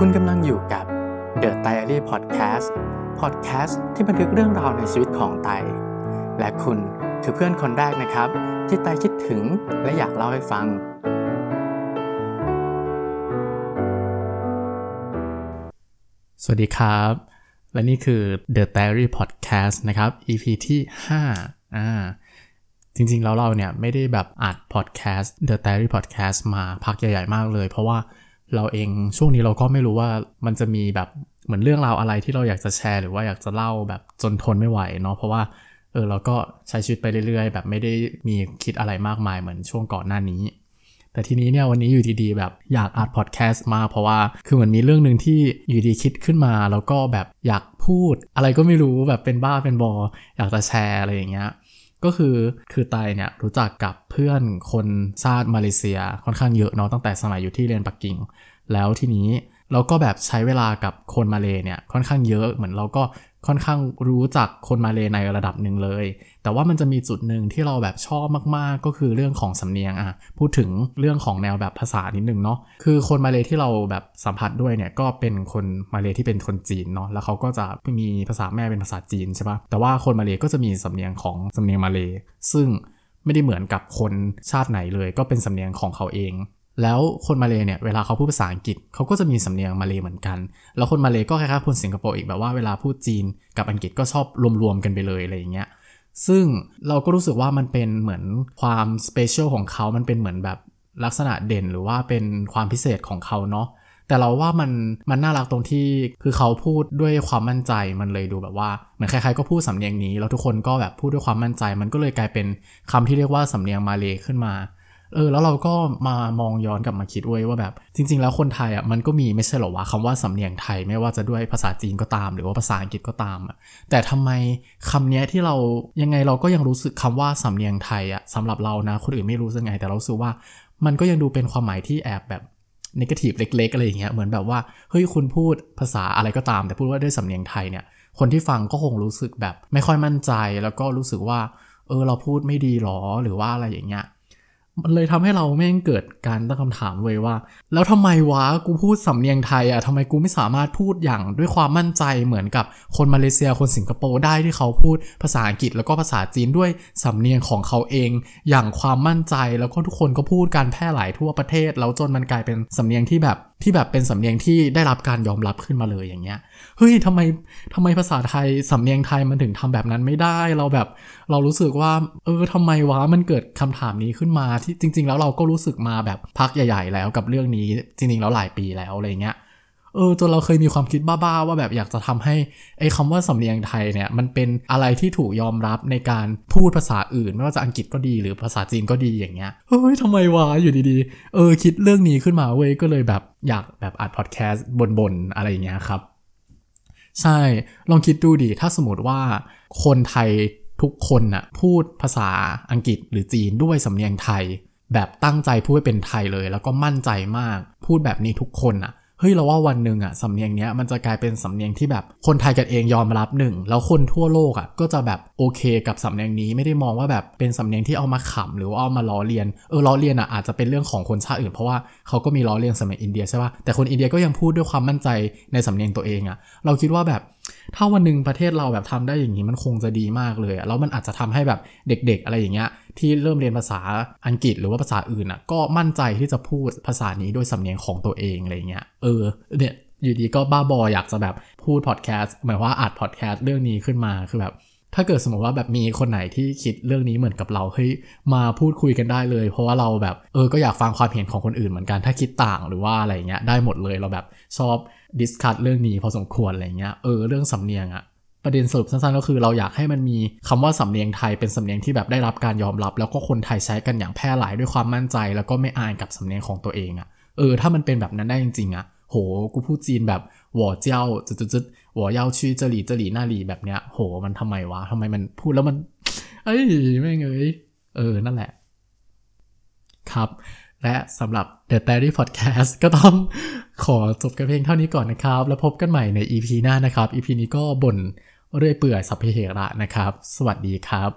คุณกำลังอยู่กับ The Diary Podcast Podcast ที่บันทึกเรื่องราวในชีวิตของไต และคุณคือเพื่อนคนแรกนะครับ ที่ไตคิดถึงและอยากเล่าให้ฟัง สวัสดีครับ และนี่คือ The Diary Podcast นะครับ EP ที่ 5 อ่าจริงๆ แล้วเราเนี่ยไม่ได้แบบอัด podcast The Diary Podcast มาพักใหญ่ๆ มากเลย เพราะว่า เราเองช่วงนี้เราก็ไม่รู้ว่ามันจะมีแบบเหมือนเรื่องราวอะไรที่เราอยากจะแชร์หรือว่าอยากจะเล่าแบบจนทนไม่ไหวเนาะเพราะว่าเออเราก็ใช้ชีวิตไปเรื่อยๆ แบบไม่ได้มีคิดอะไรมากมายเหมือนช่วงก่อนหน้านี้ แต่ทีนี้เนี่ยวันนี้อยู่ดีๆแบบอยากอัดพอดแคสต์มาเพราะว่าคือเหมือนมีเรื่องหนึ่งที่อยู่ดีคิดขึ้นมา แล้วก็แบบอยากพูด อะไรก็ไม่รู้แบบเป็นบ้าเป็นบออยากจะแชร์อะไรอย่างเงี้ย ก็คือคือไตเนี่ยรู้จักกับเพื่อนคนชาติมาเลเซียค่อนข้างเยอะเนาะตั้งแต่สมัยอยู่ที่เรียนปักกิ่ง แล้วทีนี้เราก็แบบใช้เวลากับคนมาเลเนี่ยค่อนข้างเยอะเหมือนเราก็ ค่อนข้างรู้จักคนมาเลในระดับหนึ่งเลย แต่ว่ามันจะมีจุดหนึ่งที่เราแบบชอบมากๆ ก็คือเรื่องของสำเนียงอะพูดถึงเรื่องของแนวแบบภาษานิดนึงเนาะ คือคนมาเลที่เราแบบสัมผัสด้วยเนี่ยก็เป็นคนมาเลที่เป็นคนจีนเนาะ แล้วเขาก็จะมีภาษาแม่เป็นภาษาจีนใช่ปะแต่ว่าคนมาเลก็จะมีสำเนียงของสำเนียงมาเล ซึ่งไม่ได้เหมือนกับคนชาติไหนเลย ก็เป็นสำเนียงของเขาเอง แล้วคนมาเลเนี่ยเวลาเขาพูดภาษาอังกฤษเขาก็จะมีสำเนียงมาเลเหมือนกัน แล้วคนมาเลก็คล้ายๆคนสิงคโปร์อีกแบบว่าเวลาพูดจีนกับอังกฤษก็ชอบรวมๆกันไปเลยอะไรอย่างเงี้ยซึ่งเราก็รู้สึกว่ามันเป็นเหมือนความ special ของเขา มันเป็นเหมือนแบบลักษณะเด่นหรือว่าเป็นความพิเศษของเขาเนาะแต่เราว่ามันมันน่ารักตรงที่คือเขาพูดด้วยความมั่นใจมันเลยดูแบบว่าเหมือนใครๆก็พูดสำเนียงนี้ แล้วทุกคนก็แบบพูดด้วยความมั่นใจ มันก็เลยกลายเป็นคำที่เรียกว่าสำเนียงมาเลขึ้นมา เออแล้วเราก็มามองย้อนกลับมาคิดเว้ยว่าแบบ จริง ๆ แล้วคนไทยอะมันก็มีไม่ใช่หรอวะคำว่าสำเนียงไทยไม่ว่าจะด้วยภาษาจีนก็ตาม หรือว่าภาษาอังกฤษก็ตามอะแต่ทำไมคำเนี้ยที่เรายังไงเราก็ยังรู้สึกคำว่าสำเนียงไทยอะสำหรับเรานะคนอื่นไม่รู้สึกไง แต่เราสึกว่า มันก็ยังดูเป็นความหมายที่แอบแบบนิเกทีฟเล็ก ๆ อะไรอย่างเงี้ยเหมือนแบบว่าเฮ้ยคุณพูดภาษาอะไรก็ตาม แต่พูดว่าด้วยสำเนียงไทยเนี่ย คนที่ฟังก็คงรู้สึกแบบ ไม่ค่อยมั่นใจแล้วก็รู้สึกว่า เออเราพูดไม่ดีหรอหรือว่าอะไรอย่างเงี้ย มันเลยทำให้เราแม่งเกิดการตั้งคำถามเว้ยว่า แล้วทำไมวะกูพูดสำเนียงไทยอะทำไมกูไม่สามารถพูดอย่างด้วยความมั่นใจเหมือนกับคนมาเลเซียคนสิงคโปร์ได้ที่เขาพูดภาษาอังกฤษแล้วก็ภาษาจีนด้วยสำเนียงของเขาเอง อย่างความมั่นใจแล้วก็ทุกคนก็พูดการแพร่หลายทั่วประเทศ แล้วจนมันกลายเป็นสำเนียงที่แบบที่แบบเป็นสำเนียงที่ได้รับการยอมรับขึ้นมาเลยอย่างเงี้ย เฮ้ยทำไมทำไมภาษาไทยสำเนียงไทยมันถึงทำแบบนั้นไม่ได้ เราแบบเรารู้สึกว่า เออทำไมวะมันเกิดคำถามนี้ขึ้นมาที่จริง ๆ แล้วเราก็รู้สึกมาแบบพักใหญ่ ๆ แล้วกับเรื่องนี้จริงๆแล้วหลายปีแล้วอะไรเงี้ยเออจนเราเคยมีความคิดบ้าๆว่าแบบอยากจะทำให้ไอ้คำว่าสำเนียงไทยเนี่ยมันเป็นอะไรที่ถูกยอมรับในการพูดภาษาอื่น ไม่ว่าจะอังกฤษก็ดีหรือภาษาจีนก็ดีอย่างเงี้ยเฮ้ยทำไมวะอยู่ดีๆ เออคิดเรื่องนี้ขึ้นมาเว้ยก็เลยแบบอยากแบบอัดพอดแคสต์บนๆอะไรอย่างเงี้ยครับ ใช่ลองคิดดูดิถ้าสมมติว่าคนไทย ทุกคนน่ะพูดภาษาอังกฤษหรือจีนด้วยสำเนียงไทย แบบตั้งใจพูดเป็นไทยเลย แล้วก็มั่นใจมาก พูดแบบนี้ทุกคนอะ เฮ้ยเราว่าวันหนึ่งอะสำเนียงเนี้ยมันจะกลายเป็นสำเนียงที่แบบคนไทยกันเองยอมรับหนึ่งแล้วคนทั่วโลกอะก็จะแบบโอเคกับสำเนียงนี้ไม่ได้มองว่าแบบเป็นสำเนียงที่เอามาขำหรือว่าเอามาล้อเลียนเออล้อเลียนอะอาจจะเป็นเรื่องของคนชาติอื่นเพราะว่าเขาก็มีล้อเลียนสมัยงอินเดียใช่ป่ะแต่คนอินเดียก็ยังพูดด้วยความมั่นใจในสำเนียงตัวเองอะเราคิดว่าแบบถ้าวันหนึ่งประเทศเราแบบทำได้อย่างนี้มันคงจะดีมากเลยแล้วมันอาจจะทำให้แบบเด็ก ๆ อะไรอย่างเงี้ย ที่เริ่มเรียนภาษาอังกฤษหรือว่าภาษาอื่นอะก็มั่นใจที่จะพูดภาษานี้ด้วยสำเนียงของตัวเองอะไรเงี้ยเออเนี่ยอยู่ดีก็บ้าบออยากจะแบบพูดพอดแคสต์หมายว่าอัดพอดแคสต์เรื่องนี้ขึ้นมาคือแบบ ถ้าเกิดสมมติว่าแบบมีคนไหนที่คิดเรื่องนี้เหมือนกับเราเฮ้ยมาพูดคุยกันได้เลย เพราะว่าเราแบบเออก็อยากฟังความเห็นของคนอื่นเหมือนกันถ้าคิดต่างหรือว่าอะไรเงี้ยได้หมดเลยเราแบบชอบ discuss เรื่องนี้พอสมควรอะไรเงี้ยเออเรื่องสำเนียงอะ ประเด็นสรุปสั้นๆก็คือเราอยากให้มันมีคำว่าสำเนียงไทยเป็นสำเนียงที่แบบได้รับการยอมรับ แล้วก็คนไทยใช้กันอย่างแพร่หลายด้วยความมั่นใจ แล้วก็ไม่อายกับสำเนียงของตัวเองอะเออถ้ามันเป็นแบบนั้นได้จริงๆอะโหกูพูดจีนแบบ我叫 จุดจุด 我要去这里这里那里แบบเนี้ยโหมันทำไมวะทำไมมันพูดแล้วมันเอ้ยไม่เงยเออนั่นแหละ ครับและสำหรับ The Diary Podcast ก็ต้องขอจบกันเพียงเท่านี้ก่อนนะครับ แล้วพบกันใหม่ใน EP หน้านะครับ EP นี้ก็บ่น เรื่อยเปื่อยสัพเพเหระนะครับ สวัสดีครับ